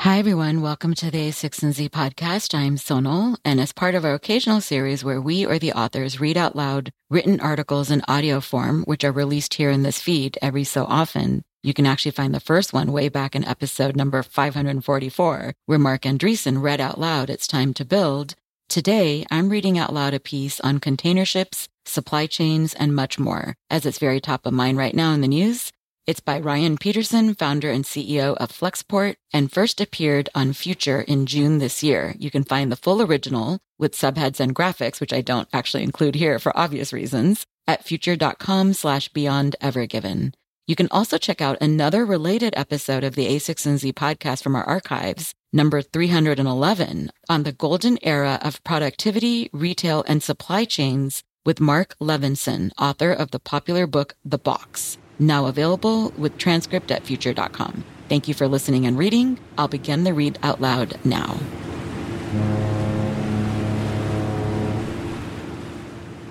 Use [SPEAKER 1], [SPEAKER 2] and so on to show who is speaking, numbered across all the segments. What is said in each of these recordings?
[SPEAKER 1] Hi, everyone. Welcome to the a16z podcast. I'm Sonal. And as part of our occasional series where we or the authors read out loud written articles in audio form, which are released here in this feed every so often, you can actually find the first one way back in episode number 544, where Marc Andreessen read out loud It's Time to Build. Today, I'm reading out loud a piece on container ships, supply chains, and much more, as it's very top of mind right now in the news. It's by Ryan Petersen, founder and CEO of Flexport, and first appeared on Future in June this year. You can find the full original with subheads and graphics, which I don't actually include here for obvious reasons, at future.com slash beyond ever given. You can also check out another related episode of the a16z podcast from our archives, number 311, on the golden era of productivity, retail, and supply chains with Marc Levinson, author of the popular book, The Box now available with transcript at future.com. Thank you for listening and reading. I'll begin the read out loud now.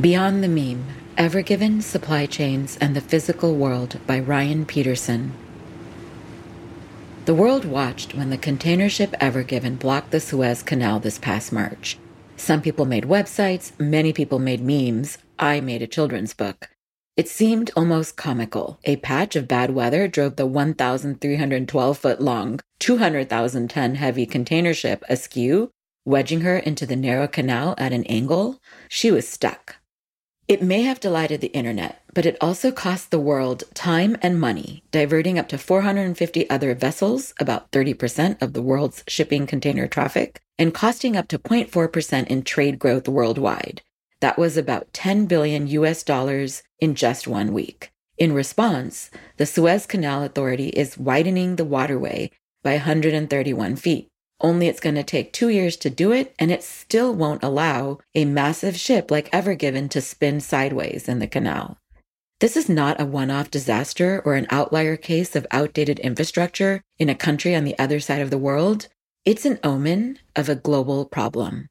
[SPEAKER 1] Beyond the Meme Ever Given, Supply Chains, and the Physical World by Ryan Petersen. The world watched when the container ship Ever Given blocked the Suez Canal this past March. Some people made websites, many people made memes. I made a children's book. It seemed almost comical. A patch of bad weather drove the 1,312 foot long, 200,000 ton heavy container ship askew, wedging her into the narrow canal at an angle. She was stuck. It may have delighted the internet, but it also cost the world time and money, diverting up to 450 other vessels, about 30% of the world's shipping container traffic, and costing up to 0.4% in trade growth worldwide. That was about 10 billion US dollars in just one week. In response, the Suez Canal Authority is widening the waterway by 131 feet. Only it's going to take two years to do it, and it still won't allow a massive ship like Ever Given to spin sideways in the canal. This is not a one off disaster or an outlier case of outdated infrastructure in a country on the other side of the world. It's an omen of a global problem.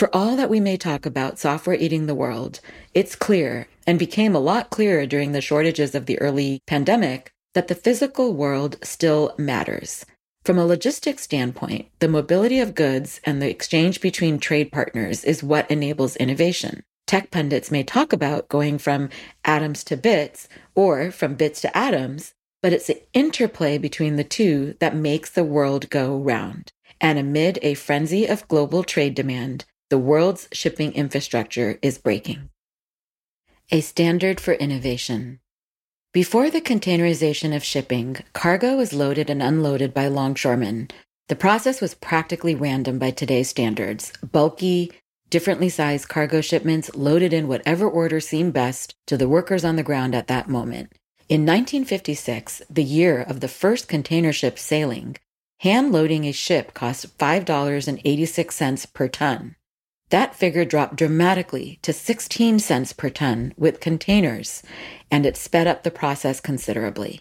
[SPEAKER 1] For all that we may talk about software eating the world, it's clear and became a lot clearer during the shortages of the early pandemic that the physical world still matters. From a logistics standpoint, the mobility of goods and the exchange between trade partners is what enables innovation. Tech pundits may talk about going from atoms to bits or from bits to atoms, but it's the interplay between the two that makes the world go round. And amid a frenzy of global trade demand, the world's shipping infrastructure is breaking. A standard for innovation. Before the containerization of shipping, cargo was loaded and unloaded by longshoremen. The process was practically random by today's standards. Bulky, differently sized cargo shipments loaded in whatever order seemed best to the workers on the ground at that moment. In 1956, the year of the first container ship sailing, hand loading a ship cost $5.86 per ton. That figure dropped dramatically to 16 cents per ton with containers, and it sped up the process considerably.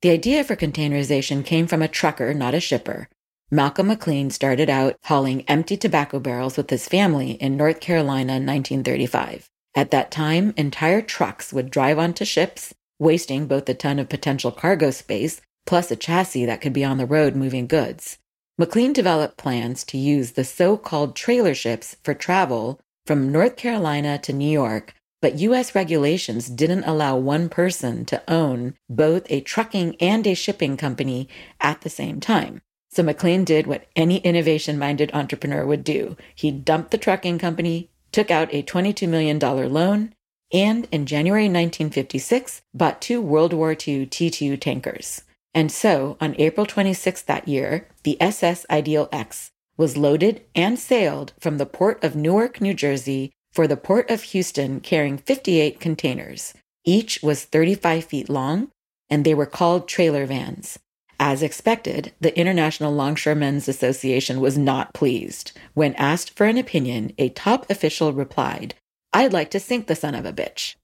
[SPEAKER 1] The idea for containerization came from a trucker, not a shipper. Malcolm McLean started out hauling empty tobacco barrels with his family in North Carolina in 1935. At that time, entire trucks would drive onto ships, wasting both a ton of potential cargo space plus a chassis that could be on the road moving goods. McLean developed plans to use the so called trailer ships for travel from North Carolina to New York, but US regulations didn't allow one person to own both a trucking and a shipping company at the same time. So McLean did what any innovation minded entrepreneur would do. He dumped the trucking company, took out a $22 million loan, and in January 1956 bought two World War II T 2 tankers. And so, on April 26 that year, the SS Ideal X was loaded and sailed from the port of Newark, New Jersey, for the port of Houston, carrying 58 containers. Each was 35 feet long, and they were called trailer vans. As expected, the International Longshoremen's Association was not pleased. When asked for an opinion, a top official replied, I'd like to sink the son of a bitch.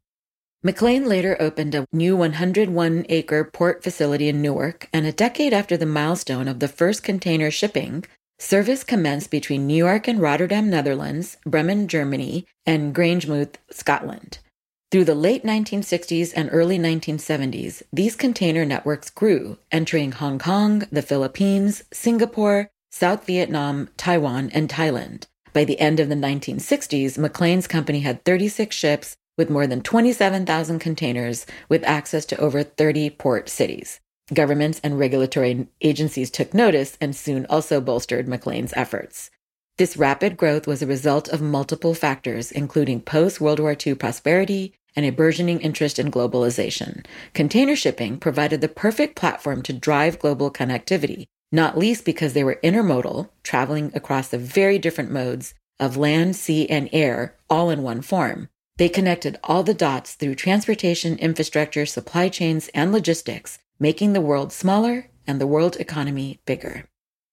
[SPEAKER 1] McLean later opened a new 101 acre port facility in Newark, and a decade after the milestone of the first container shipping, service commenced between New York and Rotterdam, Netherlands, Bremen, Germany, and Grangemouth, Scotland. Through the late 1960s and early 1970s, these container networks grew, entering Hong Kong, the Philippines, Singapore, South Vietnam, Taiwan, and Thailand. By the end of the 1960s, McLean's company had 36 ships with more than 27,000 containers with access to over 30 port cities. Governments and regulatory agencies took notice and soon also bolstered McLean's efforts. This rapid growth was a result of multiple factors, including post World War II prosperity and a burgeoning interest in globalization. Container shipping provided the perfect platform to drive global connectivity, not least because they were intermodal, traveling across the very different modes of land, sea, and air, all in one form. They connected all the dots through transportation, infrastructure, supply chains, and logistics, making the world smaller and the world economy bigger.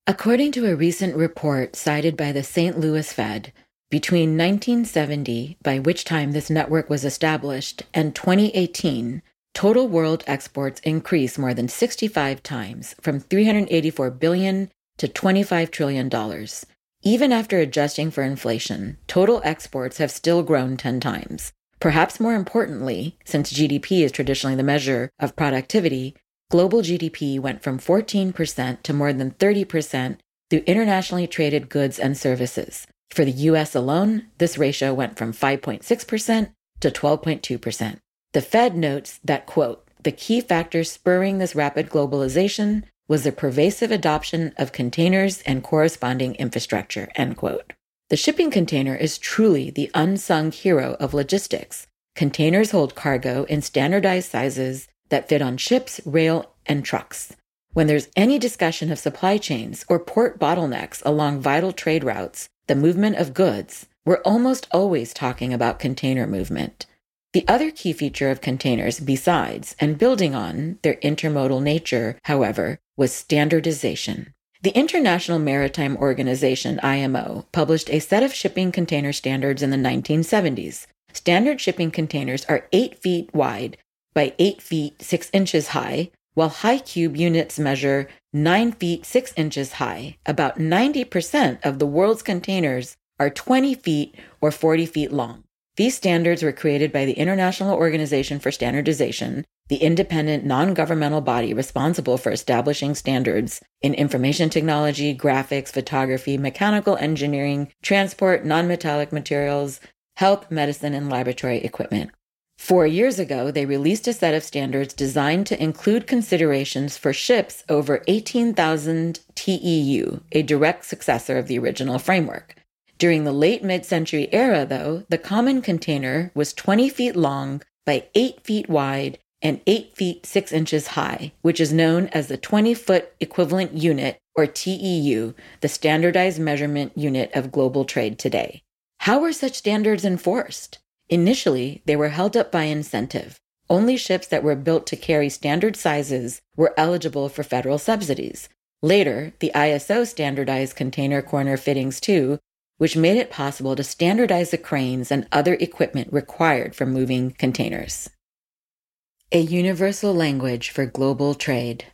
[SPEAKER 1] According to a recent report cited by the St. Louis Fed, between 1970, by which time this network was established, and 2018, total world exports increased more than 65 times from 384 billion to 25 trillion dollars. Even after adjusting for inflation, total exports have still grown 10 times. Perhaps more importantly, since GDP is traditionally the measure of productivity, global GDP went from 14% to more than 30% through internationally traded goods and services. For the US alone, this ratio went from 5.6% to 12.2%. The Fed notes that, quote, the key factor spurring this rapid globalization was the pervasive adoption of containers and corresponding infrastructure, end quote. The shipping container is truly the unsung hero of logistics. Containers hold cargo in standardized sizes that fit on ships, rail, and trucks. When there's any discussion of supply chains or port bottlenecks along vital trade routes, the movement of goods, we're almost always talking about container movement. The other key feature of containers, besides and building on their intermodal nature, however, was standardization. The International Maritime Organization, IMO, published a set of shipping container standards in the 1970s. Standard shipping containers are 8 feet wide by 8 feet 6 inches high, while high cube units measure 9 feet 6 inches high. About 90% of the world's containers are 20 feet or 40 feet long. These standards were created by the International Organization for Standardization, the independent non governmental body responsible for establishing standards in information technology, graphics, photography, mechanical engineering, transport, non metallic materials, health, medicine, and laboratory equipment. Four years ago, they released a set of standards designed to include considerations for ships over 18,000 TEU, a direct successor of the original framework. During the late mid century era, though, the common container was 20 feet long by 8 feet wide and 8 feet 6 inches high, which is known as the 20 foot equivalent unit, or TEU, the standardized measurement unit of global trade today. How were such standards enforced? Initially, they were held up by incentive. Only ships that were built to carry standard sizes were eligible for federal subsidies. Later, the ISO standardized container corner fittings too, which made it possible to standardize the cranes and other equipment required for moving containers. A universal language for global trade.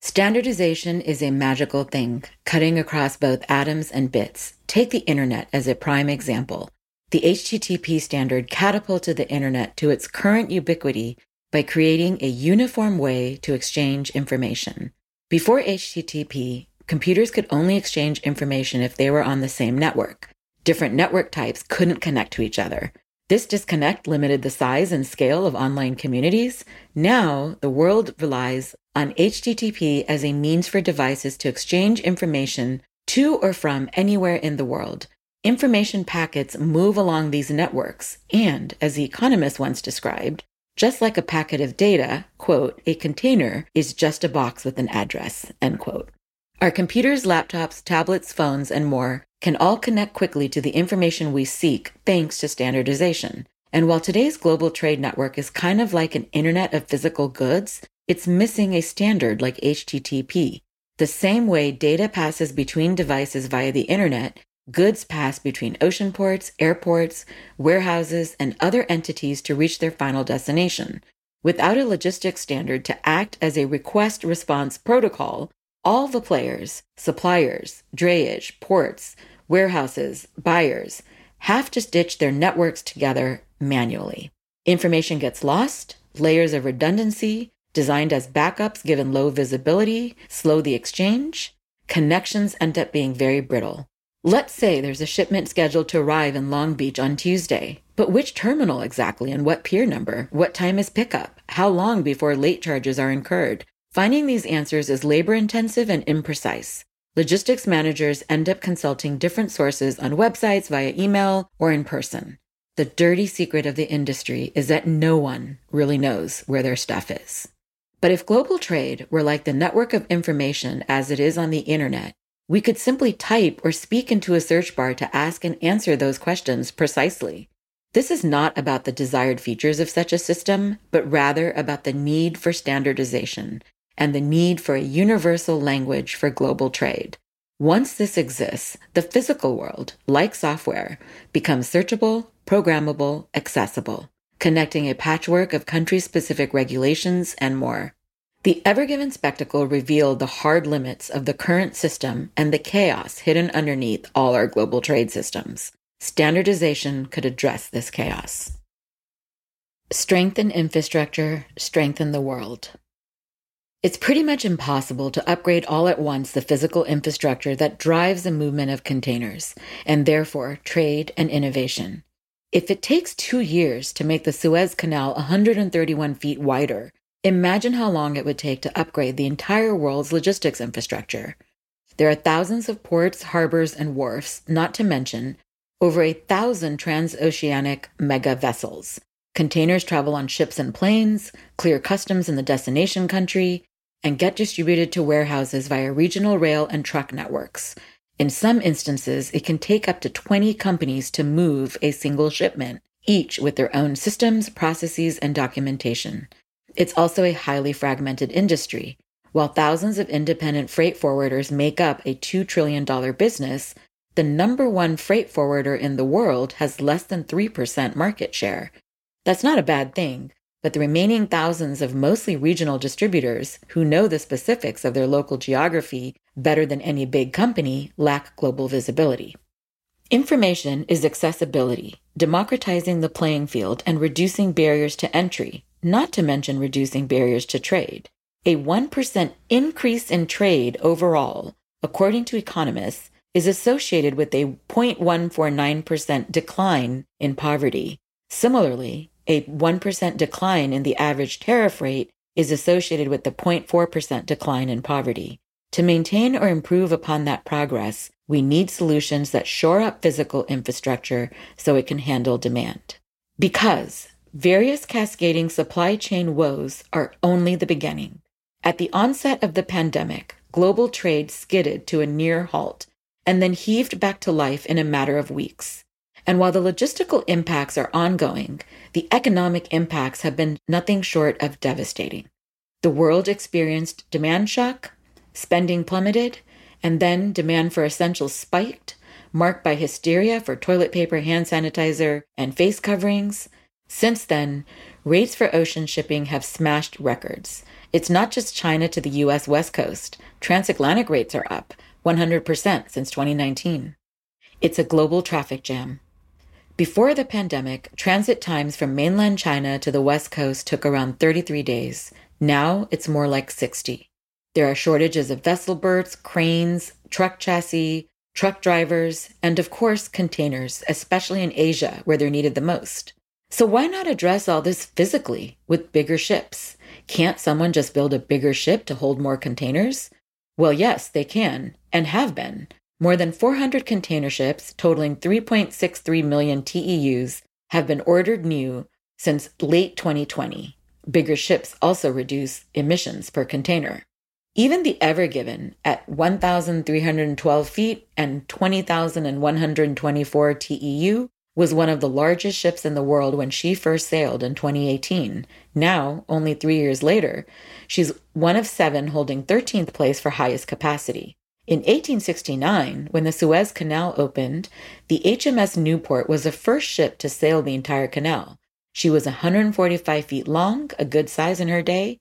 [SPEAKER 1] Standardization is a magical thing, cutting across both atoms and bits. Take the internet as a prime example. The HTTP standard catapulted the internet to its current ubiquity by creating a uniform way to exchange information. Before HTTP, computers could only exchange information if they were on the same network. Different network types couldn't connect to each other. This disconnect limited the size and scale of online communities. Now, the world relies on HTTP as a means for devices to exchange information to or from anywhere in the world. Information packets move along these networks, and, as The Economist once described, just like a packet of data, quote, a container is just a box with an address, end quote. Our computers, laptops, tablets, phones, and more can all connect quickly to the information we seek thanks to standardization. And while today's global trade network is kind of like an internet of physical goods, it's missing a standard like HTTP. The same way data passes between devices via the internet Goods pass between ocean ports, airports, warehouses, and other entities to reach their final destination. Without a logistics standard to act as a request response protocol, all the players, suppliers, drayage, ports, warehouses, buyers, have to stitch their networks together manually. Information gets lost, layers of redundancy, designed as backups given low visibility, slow the exchange, connections end up being very brittle. Let's say there's a shipment scheduled to arrive in Long Beach on Tuesday, but which terminal exactly and what pier number? What time is pickup? How long before late charges are incurred? Finding these answers is labor intensive and imprecise. Logistics managers end up consulting different sources on websites, via email, or in person. The dirty secret of the industry is that no one really knows where their stuff is. But if global trade were like the network of information as it is on the internet, we could simply type or speak into a search bar to ask and answer those questions precisely. This is not about the desired features of such a system, but rather about the need for standardization and the need for a universal language for global trade. Once this exists, the physical world, like software, becomes searchable, programmable, accessible, connecting a patchwork of country specific regulations and more. The Ever Given spectacle revealed the hard limits of the current system and the chaos hidden underneath all our global trade systems. Standardization could address this chaos. Strengthen infrastructure, strengthen the world. It's pretty much impossible to upgrade all at once the physical infrastructure that drives the movement of containers, and therefore trade and innovation. If it takes two years to make the Suez Canal 131 feet wider, imagine how long it would take to upgrade the entire world's logistics infrastructure. There are thousands of ports, harbors, and wharfs, not to mention over a thousand transoceanic mega vessels. Containers travel on ships and planes, clear customs in the destination country, and get distributed to warehouses via regional rail and truck networks. In some instances, it can take up to 20 companies to move a single shipment, each with their own systems, processes, and documentation. It's also a highly fragmented industry. While thousands of independent freight forwarders make up a $2 trillion business, the number one freight forwarder in the world has less than 3% market share. That's not a bad thing, but the remaining thousands of mostly regional distributors who know the specifics of their local geography better than any big company lack global visibility. Information is accessibility, democratizing the playing field and reducing barriers to entry, not to mention reducing barriers to trade. A 1% increase in trade overall, according to economists, is associated with a 0.149% decline in poverty. Similarly, a 1% decline in the average tariff rate is associated with the 0.4% decline in poverty. To maintain or improve upon that progress, we need solutions that shore up physical infrastructure so it can handle demand. Because various cascading supply chain woes are only the beginning. At the onset of the pandemic, global trade skidded to a near halt and then heaved back to life in a matter of weeks. And while the logistical impacts are ongoing, the economic impacts have been nothing short of devastating. The world experienced demand shock, spending plummeted, and then demand for essentials spiked, marked by hysteria for toilet paper, hand sanitizer, and face coverings. Since then, rates for ocean shipping have smashed records. It's not just China to the US West Coast. Transatlantic rates are up 100% since 2019. It's a global traffic jam. Before the pandemic, transit times from mainland China to the West Coast took around 33 days. Now it's more like 60. There are shortages of vessel berths, cranes, truck chassis, truck drivers, and of course, containers, especially in Asia where they're needed the most. So why not address all this physically with bigger ships? Can't someone just build a bigger ship to hold more containers? Well, yes, they can, and have been. More than 400 container ships, totaling 3.63 million TEUs, have been ordered new since late 2020. Bigger ships also reduce emissions per container. Even the Ever Given, at 1,312 feet and 20,124 TEU, was one of the largest ships in the world when she first sailed in 2018. Now, only three years later, she's one of seven holding 13th place for highest capacity. In 1869, when the Suez Canal opened, the HMS Newport was the first ship to sail the entire canal. She was 145 feet long, a good size in her day.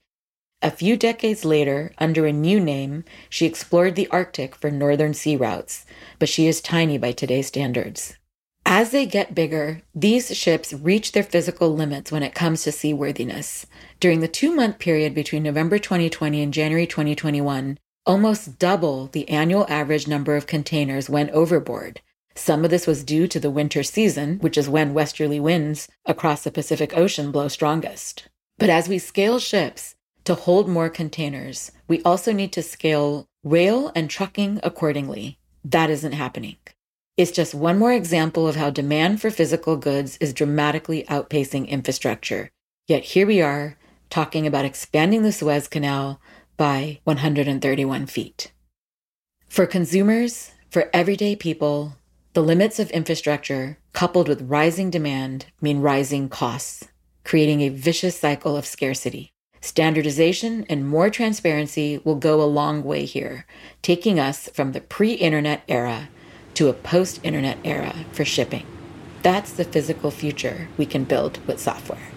[SPEAKER 1] A few decades later, under a new name, she explored the Arctic for northern sea routes, but she is tiny by today's standards. As they get bigger, these ships reach their physical limits when it comes to seaworthiness. During the two month period between November 2020 and January 2021, Almost double the annual average number of containers went overboard. Some of this was due to the winter season, which is when westerly winds across the Pacific Ocean blow strongest. But as we scale ships to hold more containers, we also need to scale rail and trucking accordingly. That isn't happening. It's just one more example of how demand for physical goods is dramatically outpacing infrastructure. Yet here we are talking about expanding the Suez Canal by 131 feet. For consumers, for everyday people, the limits of infrastructure, coupled with rising demand, mean rising costs, creating a vicious cycle of scarcity. Standardization and more transparency will go a long way here, taking us from the pre internet era to a post internet era for shipping. That's the physical future we can build with software.